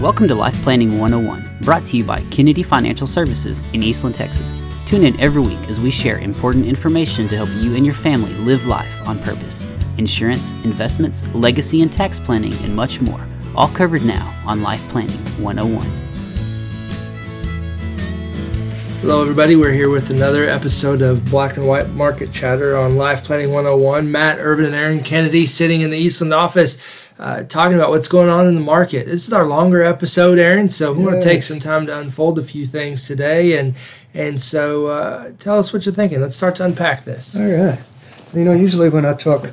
Welcome to Life Planning 101, brought to you by Kennedy Financial Services in Eastland, Texas. Tune in every week as we share important information to help you and your family live life on purpose. Insurance, investments, legacy and tax planning, and much more. All covered now on Life Planning 101. Hello, everybody. We're here with another episode of Black and White Market Chatter on Life Planning 101. Matt Ervin and Aaron Kennedy sitting in the Eastland office uh, talking about what's going on in the market. This is our longer episode, Aaron, so we yes. want to take some time to unfold a few things today. And and so uh, tell us what you're thinking. Let's start to unpack this. All right. So, you know, usually when I talk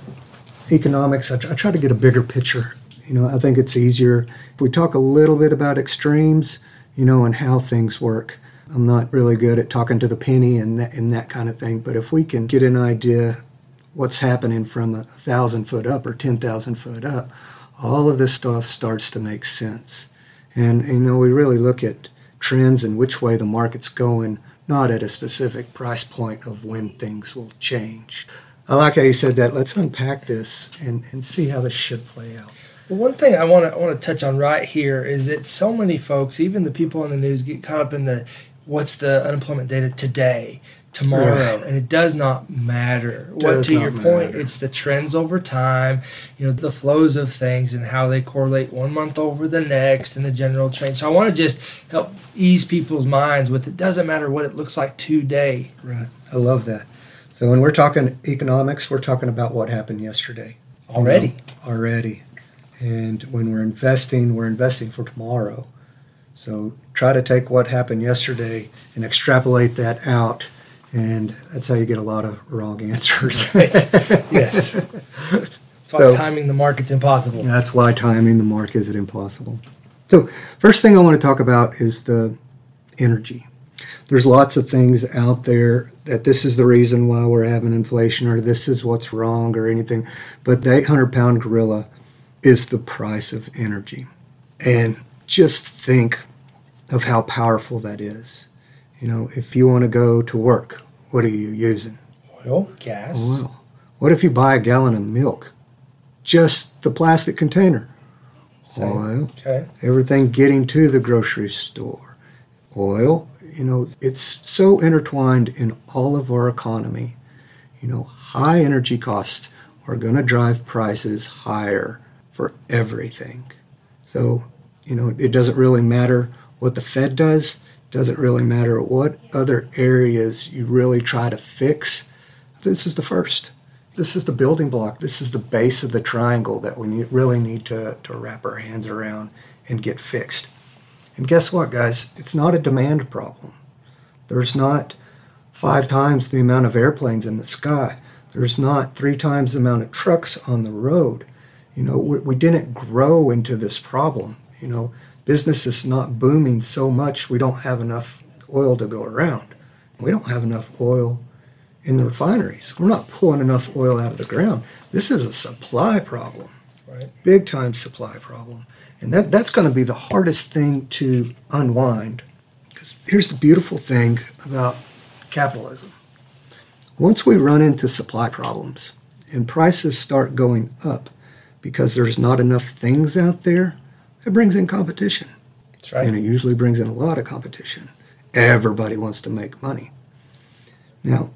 economics, I try, I try to get a bigger picture. You know, I think it's easier if we talk a little bit about extremes, you know, and how things work I'm not really good at talking to the penny and that, and that kind of thing. But if we can get an idea what's happening from a thousand foot up or 10,000 foot up, all of this stuff starts to make sense. And, you know, we really look at trends and which way the market's going, not at a specific price point of when things will change. I like how you said that. Let's unpack this and, and see how this should play out. Well, one thing I want to I want to touch on right here is that so many folks, even the people in the news, get caught up in the what's the unemployment data today, tomorrow, right. and it does not matter. It what to your matter. point, it's the trends over time, you know, the flows of things and how they correlate one month over the next and the general trend. So I want to just help ease people's minds with it doesn't matter what it looks like today. Right. I love that. So when we're talking economics, we're talking about what happened yesterday. Already. You know, already. And when we're investing, we're investing for tomorrow. So try to take what happened yesterday and extrapolate that out, and that's how you get a lot of wrong answers. Right. yes. That's why so, timing the market's impossible. That's why timing the market is impossible. So first thing I want to talk about is the energy. There's lots of things out there that this is the reason why we're having inflation or this is what's wrong or anything. But the 800 pound gorilla is the price of energy. And just think of how powerful that is. You know, if you want to go to work, what are you using? Oil, gas. Oil. What if you buy a gallon of milk? Just the plastic container. Same. Oil. Okay. Everything getting to the grocery store. Oil. You know, it's so intertwined in all of our economy. You know, high energy costs are going to drive prices higher for everything. So you know, it doesn't really matter what the Fed does, doesn't really matter what other areas you really try to fix. This is the first. This is the building block. This is the base of the triangle that we need, really need to, to wrap our hands around and get fixed. And guess what, guys? It's not a demand problem. There's not five times the amount of airplanes in the sky. There's not three times the amount of trucks on the road. You know, we, we didn't grow into this problem. You know, business is not booming so much we don't have enough oil to go around. We don't have enough oil in the refineries. We're not pulling enough oil out of the ground. This is a supply problem, right? Big time supply problem. And that, that's going to be the hardest thing to unwind. Because here's the beautiful thing about capitalism once we run into supply problems and prices start going up because there's not enough things out there, it brings in competition. That's right. And it usually brings in a lot of competition. Everybody wants to make money. Now,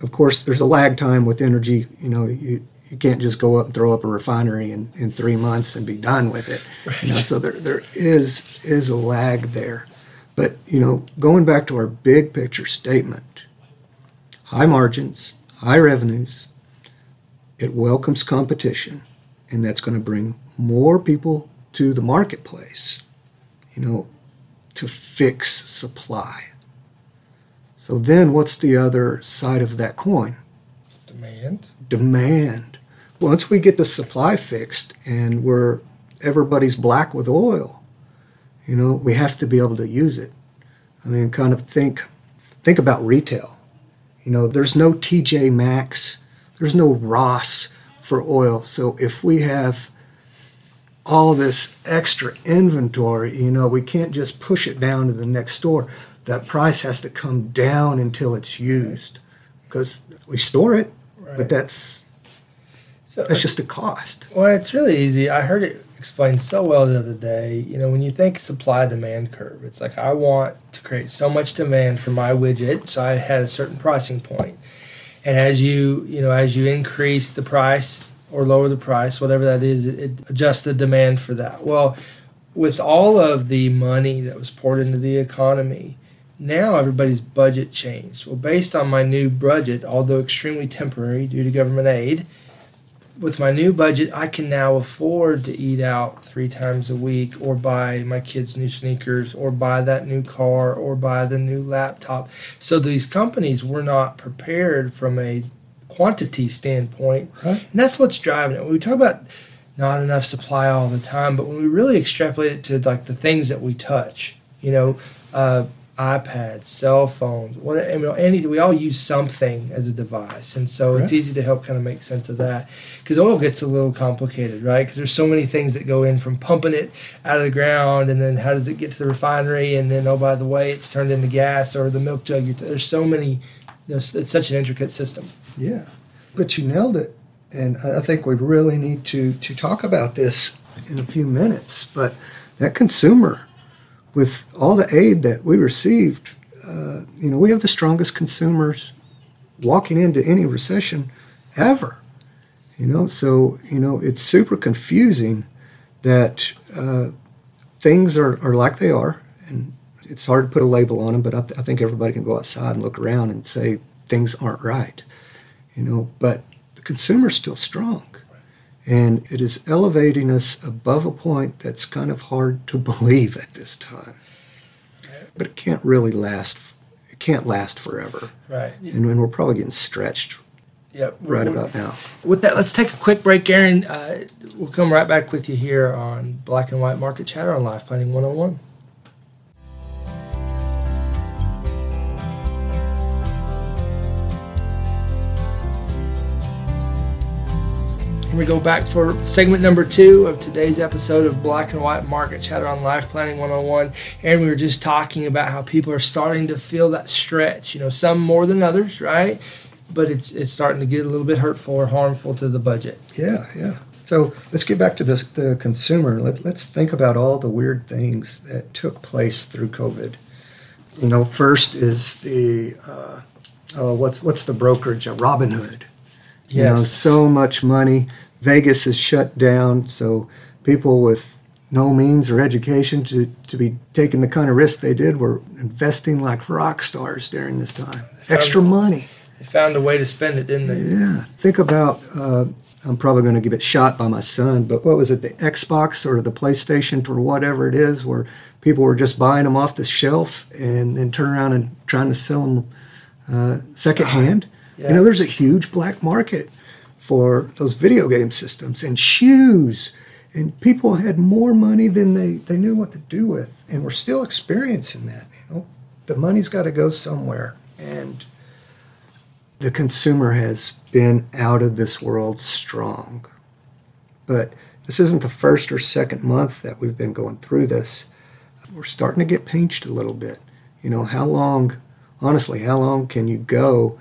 of course, there's a lag time with energy. You know, you, you can't just go up and throw up a refinery in, in three months and be done with it. Right. You know, so there, there is is a lag there. But you know, going back to our big picture statement, high margins, high revenues, it welcomes competition, and that's going to bring more people to the marketplace, you know, to fix supply. So then what's the other side of that coin? Demand. Demand. Once we get the supply fixed and we're everybody's black with oil, you know, we have to be able to use it. I mean, kind of think think about retail. You know, there's no TJ Maxx, there's no Ross for oil. So if we have all this extra inventory, you know, we can't just push it down to the next store. That price has to come down until it's used because we store it, right. but that's so that's uh, just a cost. Well, it's really easy. I heard it explained so well the other day. You know, when you think supply demand curve, it's like I want to create so much demand for my widget, so I had a certain pricing point. And as you, you know, as you increase the price or lower the price, whatever that is, it, adjusts the demand for that. Well, with all of the money that was poured into the economy, now everybody's budget changed. Well, based on my new budget, although extremely temporary due to government aid, with my new budget, I can now afford to eat out three times a week or buy my kids new sneakers or buy that new car or buy the new laptop. So these companies were not prepared from a quantity standpoint. Right. And that's what's driving it. When we talk about not enough supply all the time, but when we really extrapolate it to like the things that we touch, you know, uh, iPads, cell phones, what you know, anything. We all use something as a device, and so it's easy to help kind of make sense of that. Because oil gets a little complicated, right? Because there's so many things that go in from pumping it out of the ground, and then how does it get to the refinery, and then oh by the way, it's turned into gas or the milk jug. You're t- there's so many. There's, it's such an intricate system. Yeah, but you nailed it, and I think we really need to to talk about this in a few minutes. But that consumer, with all the aid that we received, uh, you know, we have the strongest consumers walking into any recession ever. You know, so you know it's super confusing that uh, things are, are like they are, and it's hard to put a label on them. But I, th- I think everybody can go outside and look around and say things aren't right you know, but the consumer's still strong. And it is elevating us above a point that's kind of hard to believe at this time. But it can't really last. It can't last forever. Right. And, and we're probably getting stretched Yep. right about now. With that, let's take a quick break, Aaron. Uh, we'll come right back with you here on Black and White Market Chatter on Life Planning 101. We go back for segment number two of today's episode of Black and White Market Chatter on Life Planning 101. And we were just talking about how people are starting to feel that stretch, you know, some more than others, right? But it's it's starting to get a little bit hurtful or harmful to the budget. Yeah, yeah. So let's get back to this, the consumer. Let, let's think about all the weird things that took place through COVID. You know, first is the uh, oh, what's what's the brokerage? Uh, Robinhood. You know, Yes. so much money. Vegas is shut down, so people with no means or education to, to be taking the kind of risk they did were investing like rock stars during this time. Extra money. They found a way to spend it, didn't they? Yeah. Think about, uh, I'm probably going to get shot by my son, but what was it, the Xbox or the PlayStation or whatever it is, where people were just buying them off the shelf and then turn around and trying to sell them uh, secondhand? Yeah. You know, there's a huge black market for those video game systems and shoes. And people had more money than they, they knew what to do with. And we're still experiencing that. You know, the money's got to go somewhere. And the consumer has been out of this world strong. But this isn't the first or second month that we've been going through this. We're starting to get pinched a little bit. You know, how long, honestly, how long can you go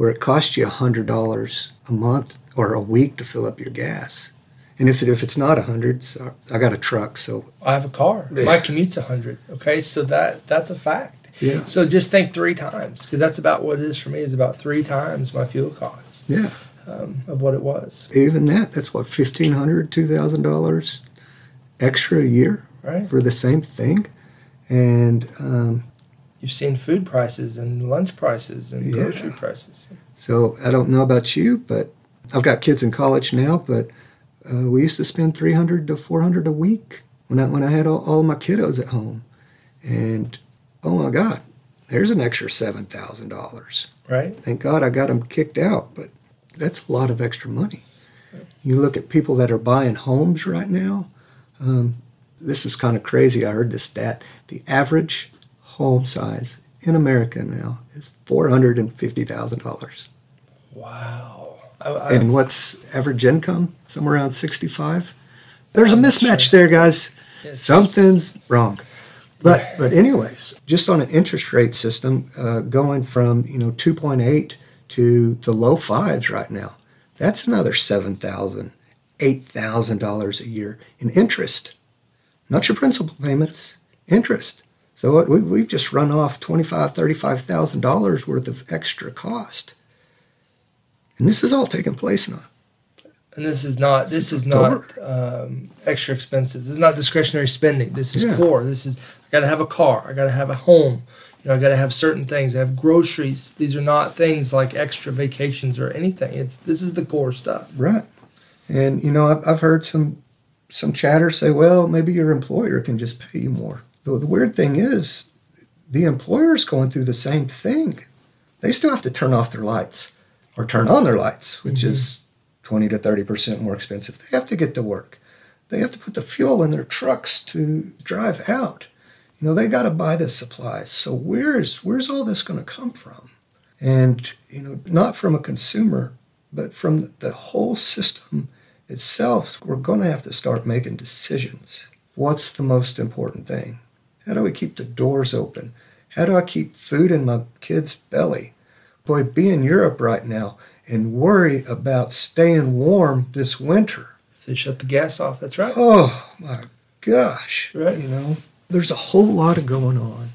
where it costs you $100 a month or a week to fill up your gas? And if, if it's not a 100 so I got a truck, so I have a car. Yeah. My commute's a hundred. Okay, so that that's a fact. yeah. So just think three times, because that's about what it is for me. Is about three times my fuel costs Yeah. um, of what it was. Even that, that's what, $1,500, $2,000 extra a year Right. for the same thing. And um, You've seen food prices and lunch prices and Yeah. grocery prices. So I don't know about you, but I've got kids in college now. But uh, we used to spend three hundred to four hundred a week when I when I had all, all my kiddos at home, and oh my God, there's an extra seven thousand dollars. Right. Thank God I got them kicked out, but that's a lot of extra money. You look at people that are buying homes right now. Um, this is kind of crazy. I heard this stat: the average home size in America now is four hundred and fifty thousand dollars. Wow. I, I, And what's average income? Somewhere around 65. There's a I'm not mismatch sure. there, guys. Something's wrong. But but anyways, just on an interest rate system, uh, going from you know 2.8 to the low fives right now, that's another 7,000, $8,000 a year in interest, not your principal payments, interest. So we, we've just run off $25,000, $35,000 worth of extra cost. And this is all taking place now. And this is not this is not um, extra expenses. This is not discretionary spending. This is Yeah. core. This is I got to have a car. I got to have a home. You know, I got to have certain things. I have groceries. These are not things like extra vacations or anything. It's this is the core stuff. Right. And you know, I've, I've heard some some chatter say, well, maybe your employer can just pay you more. The, the weird thing is, the employer's going through the same thing. They still have to turn off their lights or turn on their lights, which mm-hmm. is 20 to 30 percent more expensive. They have to get to work. They have to put the fuel in their trucks to drive out. You know, they got to buy the supplies. So where's where's all this going to come from? And you know, not from a consumer, but from the whole system itself, we're going to have to start making decisions. What's the most important thing? How do we keep the doors open? How do I keep food in my kid's belly? Boy, be in Europe right now and worry about staying warm this winter. If they shut the gas off, that's right. Oh my gosh. Right. You know, there's a whole lot of going on.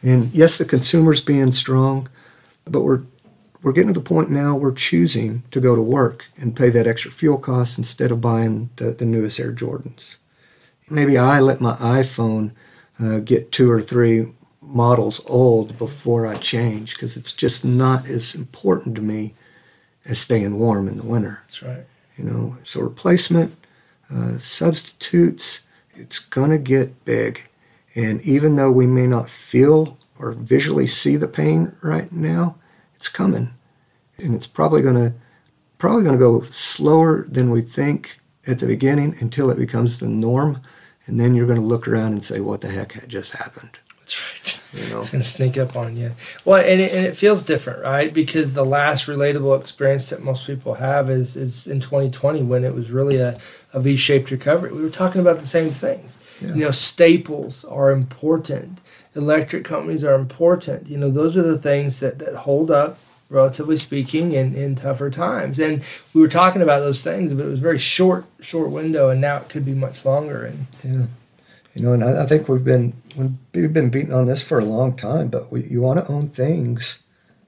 And yes, the consumer's being strong, but we're we're getting to the point now we're choosing to go to work and pay that extra fuel cost instead of buying the, the newest Air Jordans. Maybe I let my iPhone uh, get two or three models old before I change because it's just not as important to me as staying warm in the winter. That's right. you know so replacement uh, substitutes it's going to get big. And even though we may not feel or visually see the pain right now it's coming. And it's probably going to probably going to go slower than we think at the beginning until it becomes the norm and then you're going to look around and say what the heck had just happened That's right. you know It's gonna sneak up on you. Well, and it, and it feels different, right? Because the last relatable experience that most people have is is in 2020 when it was really a, a V-shaped recovery. We were talking about the same things. Yeah. You know, staples are important. Electric companies are important. You know, those are the things that that hold up. Relatively speaking, in, in tougher times, and we were talking about those things, but it was a very short, short window, and now it could be much longer. And Yeah, you know, and I, I think we've been we've been beating on this for a long time. But we, you want to own things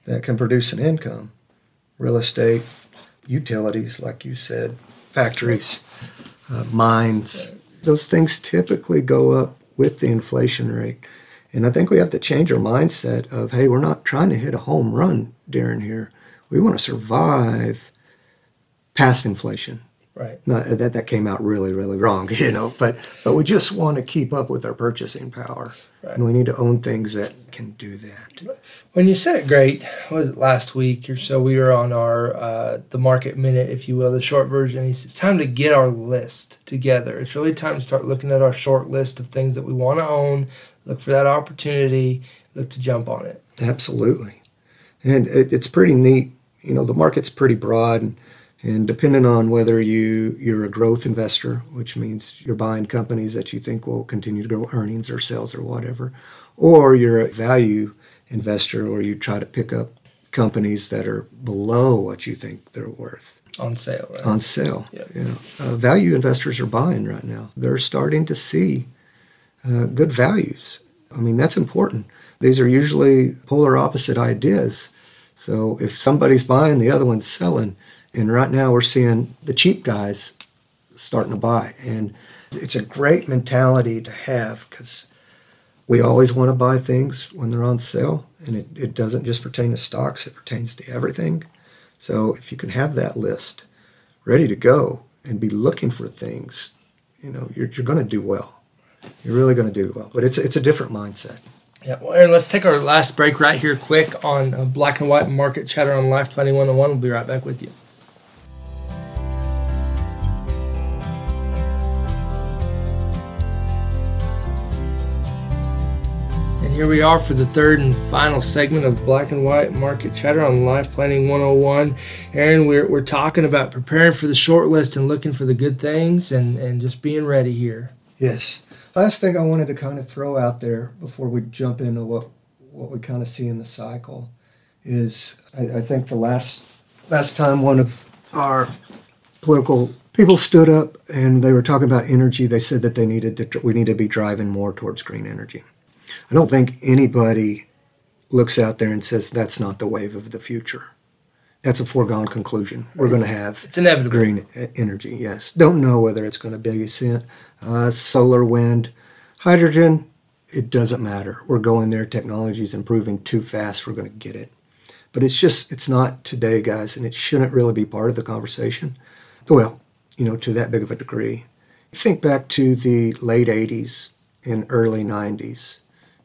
that can produce an income, real estate, utilities, like you said, factories, uh, mines. Those things typically go up with the inflation rate. And I think we have to change our mindset of, hey, we're not trying to hit a home run, Darren. Here, we want to survive past inflation. right, that that came out really really wrong, you know. But but we just want to keep up with our purchasing power, Right. and we need to own things that can do that. When you said it great, was it last week or so? We were on our uh, the market minute, if you will, the short version. He said, It's time to get our list together. It's really time to start looking at our short list of things that we want to own. Look for that opportunity. Look to jump on it. Absolutely, and it, it's pretty neat. You know, the market's pretty broad, and, and depending on whether you you're a growth investor, which means you're buying companies that you think will continue to grow earnings or sales or whatever, or you're a value investor, or you try to pick up companies that are below what you think they're worth. On sale, right? on sale. Know, uh, value investors are buying right now. They're starting to see uh, good values. I mean, that's important. These are usually polar opposite ideas. So if somebody's buying, the other one's selling. And right now we're seeing the cheap guys starting to buy. And it's a great mentality to have because we always want to buy things when they're on sale. And it, it doesn't just pertain to stocks, it pertains to everything. So if you can have that list ready to go and be looking for things, you know, you're, you're going to do well. You're really going to do well. But it's, it's a different mindset. Yeah, well, Aaron, let's take our last break right here, quick, on uh, Black and White Market Chatter on Life Planning 101. We'll be right back with you. Here we are for the third and final segment of Black and White Market Chatter on Life Planning 101. Aaron, we're, we're talking about preparing for the short list and looking for the good things and, and just being ready here. Yes. Last thing I wanted to kind of throw out there before we jump into what what we kind of see in the cycle is I, I think the last last time one of our political people stood up and they were talking about energy. They said that they needed to, we need to be driving more towards green energy. I don't think anybody looks out there and says that's not the wave of the future. That's a foregone conclusion. We're going to have it's inevitable. green energy. Yes, don't know whether it's going to be uh, solar, wind, hydrogen. It doesn't matter. We're going there. Technology is improving too fast. We're going to get it. But it's just it's not today, guys, and it shouldn't really be part of the conversation. Well, you know, to that big of a degree. Think back to the late '80s and early '90s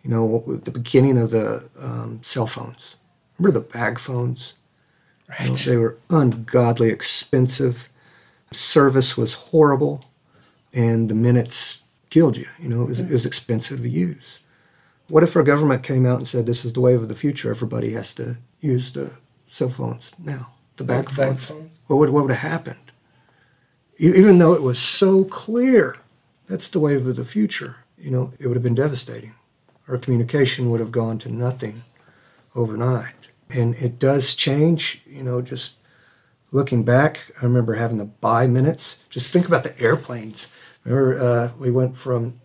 you know, the beginning of the um, cell phones. Remember the bag phones? Right. You know, they were ungodly expensive. Service was horrible, and the minutes killed you. You know, it was, it was expensive to use. What if our government came out and said, "This is the wave of the future. Everybody has to use the cell phones now, the bag, Bag phones." phones. What would what would have happened? Even though it was so clear, that's the wave of the future. You know, it would have been devastating our communication would have gone to nothing overnight. And it does change, you know, just looking back, I remember having to buy minutes. Just think about the airplanes. Remember, uh, we went from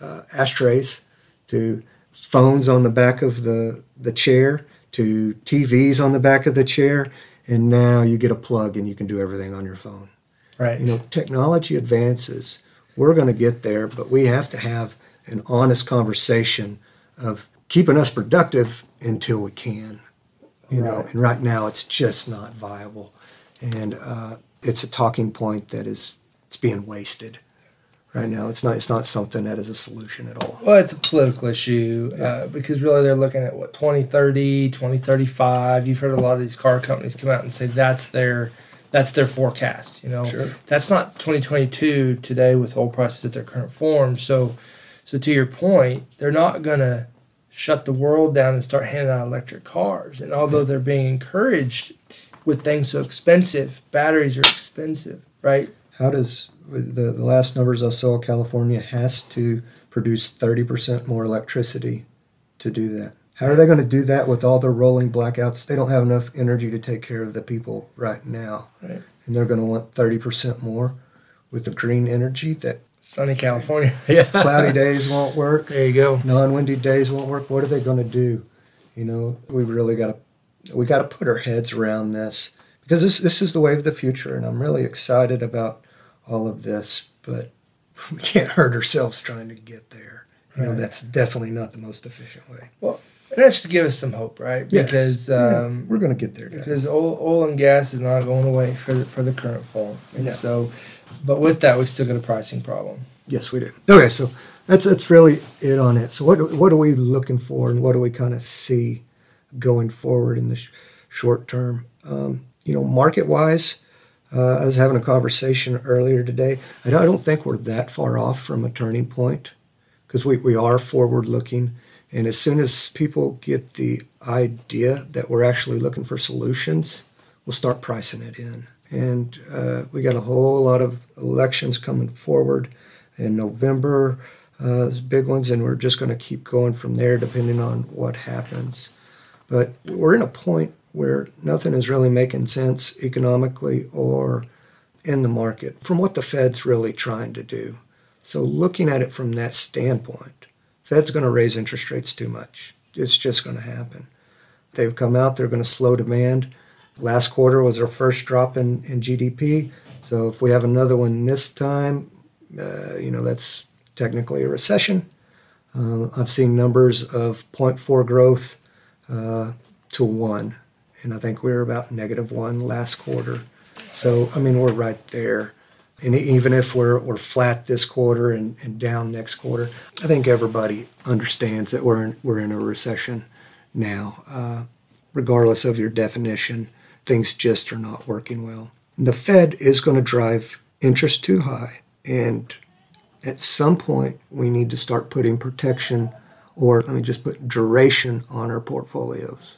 uh, ashtrays to phones on the back of the, the chair to TVs on the back of the chair. And now you get a plug and you can do everything on your phone. Right. You know, technology advances. We're going to get there, but we have to have an honest conversation of keeping us productive until we can. You know, and right now it's just not viable, and uh, it's a talking point that is it's being wasted. Right now, it's not it's not something that is a solution at all. Well, it's a political issue uh, because really they're looking at what 2030, 2035. You've heard a lot of these car companies come out and say that's their that's their forecast. You know, Sure. that's not 2022 today with oil prices at their current form. So, so to your point, they're not gonna shut the world down and start handing out electric cars. And although they're being encouraged with things so expensive, batteries are expensive, right? How does the, the last numbers I saw, California has to produce 30% more electricity to do that. How are they going to do that with all the rolling blackouts? They don't have enough energy to take care of the people right now. Right. And they're going to want 30% more with the green energy that Sunny California. yeah. cloudy days won't work, There you go. non-windy days won't work. What are they going to do? You know, we've really got to we got to put our heads around this because this this is the wave of the future, and I'm really excited about all of this. But we can't hurt ourselves trying to get there. You know, Right. that's definitely not the most efficient way. And that should give us some hope, right? Yes. Because Yeah, um, we're going to get there, guys. because oil, oil and gas is not going away for the, for the current fall. And No. so, but with that, we still got a pricing problem. Yes, we do. Okay, so that's that's really it on it. So what what are we looking for, and what do we kind of see going forward in the sh- short term? Um, you know, market wise, uh, I was having a conversation earlier today. I don't, I don't think we're that far off from a turning point because we, we are forward looking. And as soon as people get the idea that we're actually looking for solutions, we'll start pricing it in. And uh, we got a whole lot of elections coming forward in November, uh, big ones, and we're just going to keep going from there depending on what happens. But we're in a point where nothing is really making sense economically or in the market from what the Fed's really trying to do. So looking at it from that standpoint, Fed's going to raise interest rates too much. It's just going to happen. They've come out, they're going to slow demand. Last quarter was our first drop in, in GDP. So if we have another one this time, uh, you know, that's technically a recession. Um, I've seen numbers of 0.4 growth uh, to one, and I think we were about negative one last quarter. So, I mean, we're right there. And even if we're, we're flat this quarter and, and down next quarter, I think everybody understands that we're in, we're in a recession now. Uh, regardless of your definition, things just are not working well. The Fed is going to drive interest too high. And at some point, we need to start putting protection, or let me just put duration on our portfolios.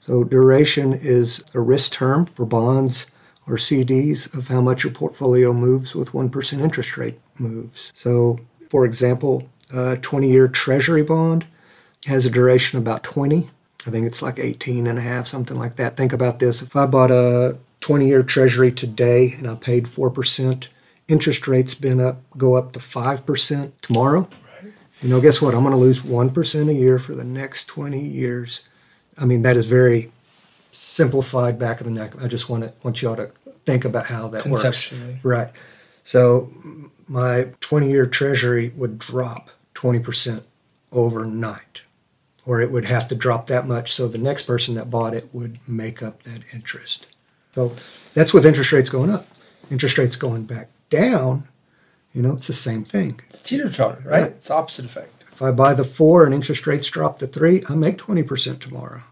So, duration is a risk term for bonds or CDs of how much your portfolio moves with 1% interest rate moves. So, for example, a 20 year treasury bond has a duration about 20. I think it's like 18 and a half, something like that. Think about this. If I bought a 20 year treasury today and I paid 4%, interest rates been up, go up to 5% tomorrow. Right. You know, guess what? I'm going to lose 1% a year for the next 20 years. I mean, that is very simplified back of the neck. I just want to want you all to think about how that works. Right. So my 20 year treasury would drop 20% overnight, or it would have to drop that much so the next person that bought it would make up that interest. So that's with interest rates going up. Interest rates going back down, you know, it's the same thing. It's teeter totter, right? right? It's opposite effect. If I buy the four and interest rates drop to three, I make 20% tomorrow.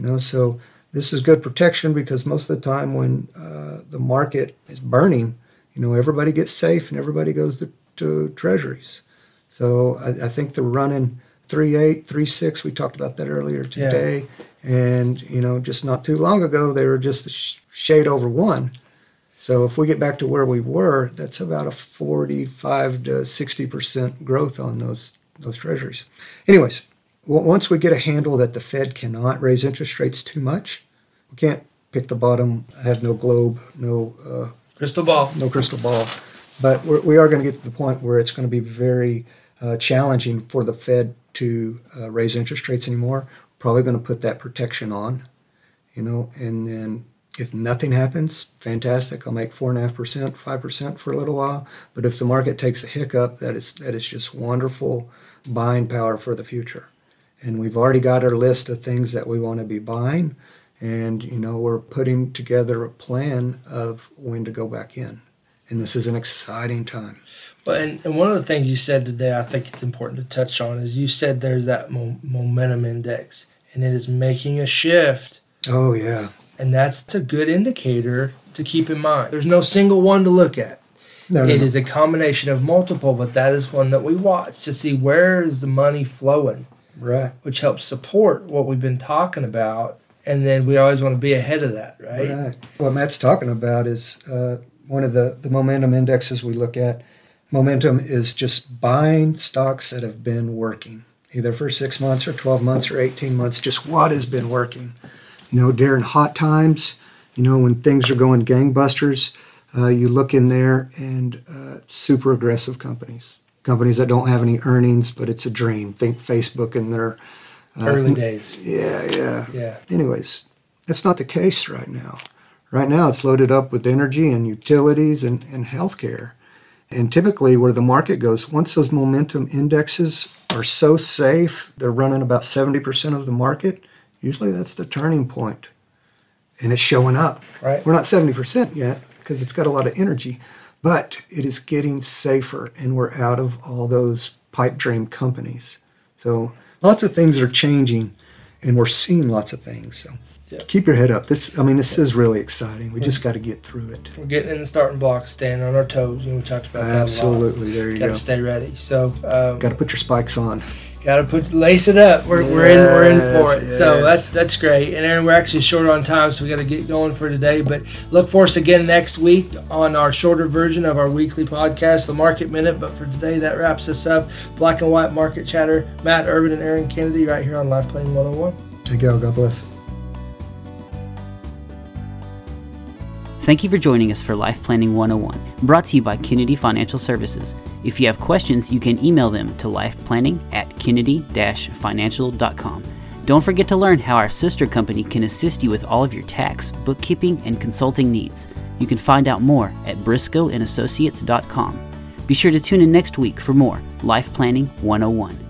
You know, so this is good protection because most of the time when uh, the market is burning, you know, everybody gets safe and everybody goes to, to treasuries. So I, I think they're running three eight, three six. We talked about that earlier today. Yeah. And, you know, just not too long ago, they were just a sh- shade over one. So if we get back to where we were, that's about a 45 to 60% growth on those, those treasuries. Anyways, once we get a handle that the Fed cannot raise interest rates too much, we can't pick the bottom. I have no globe, no uh, crystal ball. No crystal ball. But we're, we are going to get to the point where it's going to be very uh, challenging for the Fed to uh, raise interest rates anymore. Probably going to put that protection on, you know, and then if nothing happens, fantastic. I'll make four and a half percent, five percent for a little while. But if the market takes a hiccup, that is that is just wonderful buying power for the future. And we've already got our list of things that we want to be buying, and you know we're putting together a plan of when to go back in. And this is an exciting time. Well, and, and one of the things you said today, I think it's important to touch on, is you said there's that mo- momentum index, and it is making a shift. Oh yeah and that's a good indicator to keep in mind. There's no single one to look at. No, no, it no. is a combination of multiple, but that is one that we watch to see where is the money flowing. Right. Which helps support what we've been talking about. And then we always want to be ahead of that, right? Right. What Matt's talking about is uh, one of the, the momentum indexes we look at. Momentum is just buying stocks that have been working, either for six months or 12 months or 18 months, just what has been working. You know, during hot times, you know, when things are going gangbusters, uh, you look in there and uh, super aggressive companies, companies that don't have any earnings, but it's a dream. Think Facebook in their uh, early days. Yeah, yeah, yeah. Anyways, that's not the case right now. Right now, it's loaded up with energy and utilities and, and healthcare. And typically, where the market goes, once those momentum indexes are so safe, they're running about 70% of the market usually that's the turning point and it's showing up. Right. We're not 70% yet because it's got a lot of energy, but it is getting safer and we're out of all those pipe dream companies. So lots of things are changing and we're seeing lots of things. So Yep. Keep your head up. This, I mean, this is really exciting. We just got to get through it. We're getting in the starting blocks, staying on our toes. You know, we talked about that. Absolutely. There you gotta go. Got to stay ready. So, um, got to put your spikes on. Got to put lace it up. We're, yes, we're in we're in for it. Yes. So that's that's great. And Aaron, we're actually short on time, so we got to get going for today. But look for us again next week on our shorter version of our weekly podcast, the Market Minute. But for today, that wraps us up. Black and White Market Chatter. Matt Ervin and Aaron Kennedy right here on Life Planning 101. There you go. God bless. Thank you for joining us for Life Planning 101, brought to you by Kennedy Financial Services. If you have questions, you can email them to lifeplanning at kennedy-financial.com. Don't forget to learn how our sister company can assist you with all of your tax, bookkeeping, and consulting needs. You can find out more at briscoeandassociates.com. Be sure to tune in next week for more Life Planning 101.